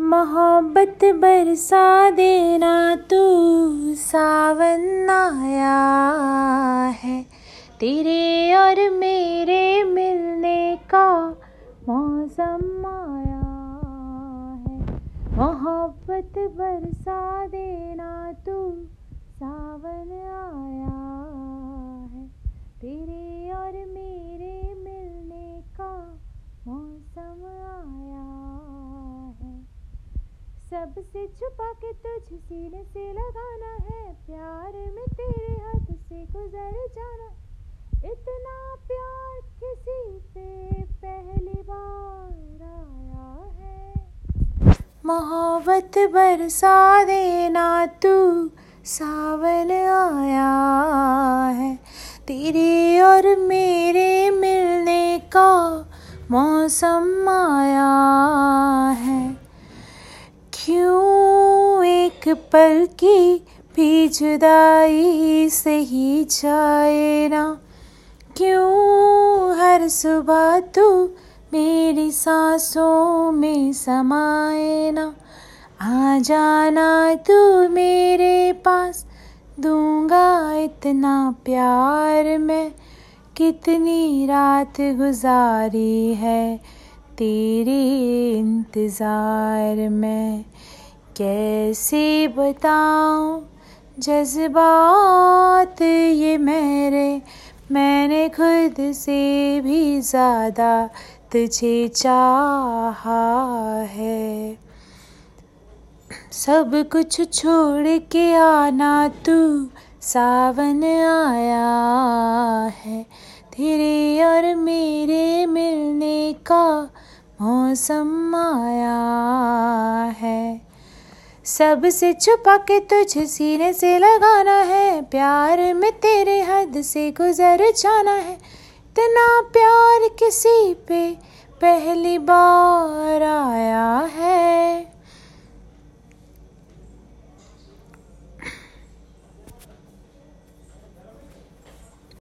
मोहब्बत बरसा देना तू सावन आया है। तेरे और मेरे मिलने का मौसम आया है। मोहब्बत बरसा देना सबसे छुपा के तुझ सीने से लगाना है। प्यार में तेरे हद से गुजर जाना। इतना प्यार किसी पे पहली बार आया है। मोहब्बत बरसा देना तू, सावन आया है। तेरे और मेरे मिलने का मौसम आया है। एक पल की भी जुदाई सही जाए ना। क्यों हर सुबह तू मेरी सांसों में समाए ना। आ जाना तू मेरे पास, दूँगा इतना प्यार मैं। कितनी रात गुजारी है तेरे इंतज़ार में। कैसे बताऊँ जज्बात ये मेरे? मैंने खुद से भी ज़्यादा तुझे चाहा है। सब कुछ छोड़ के आना, तू सावन आया है। तेरे और मेरे मिलने का मौसम आया है। सबसे छुपा के तुझ सीने से लगाना है। प्यार में तेरे हद से गुजर जाना है। इतना प्यार किसी पे पहली बार आया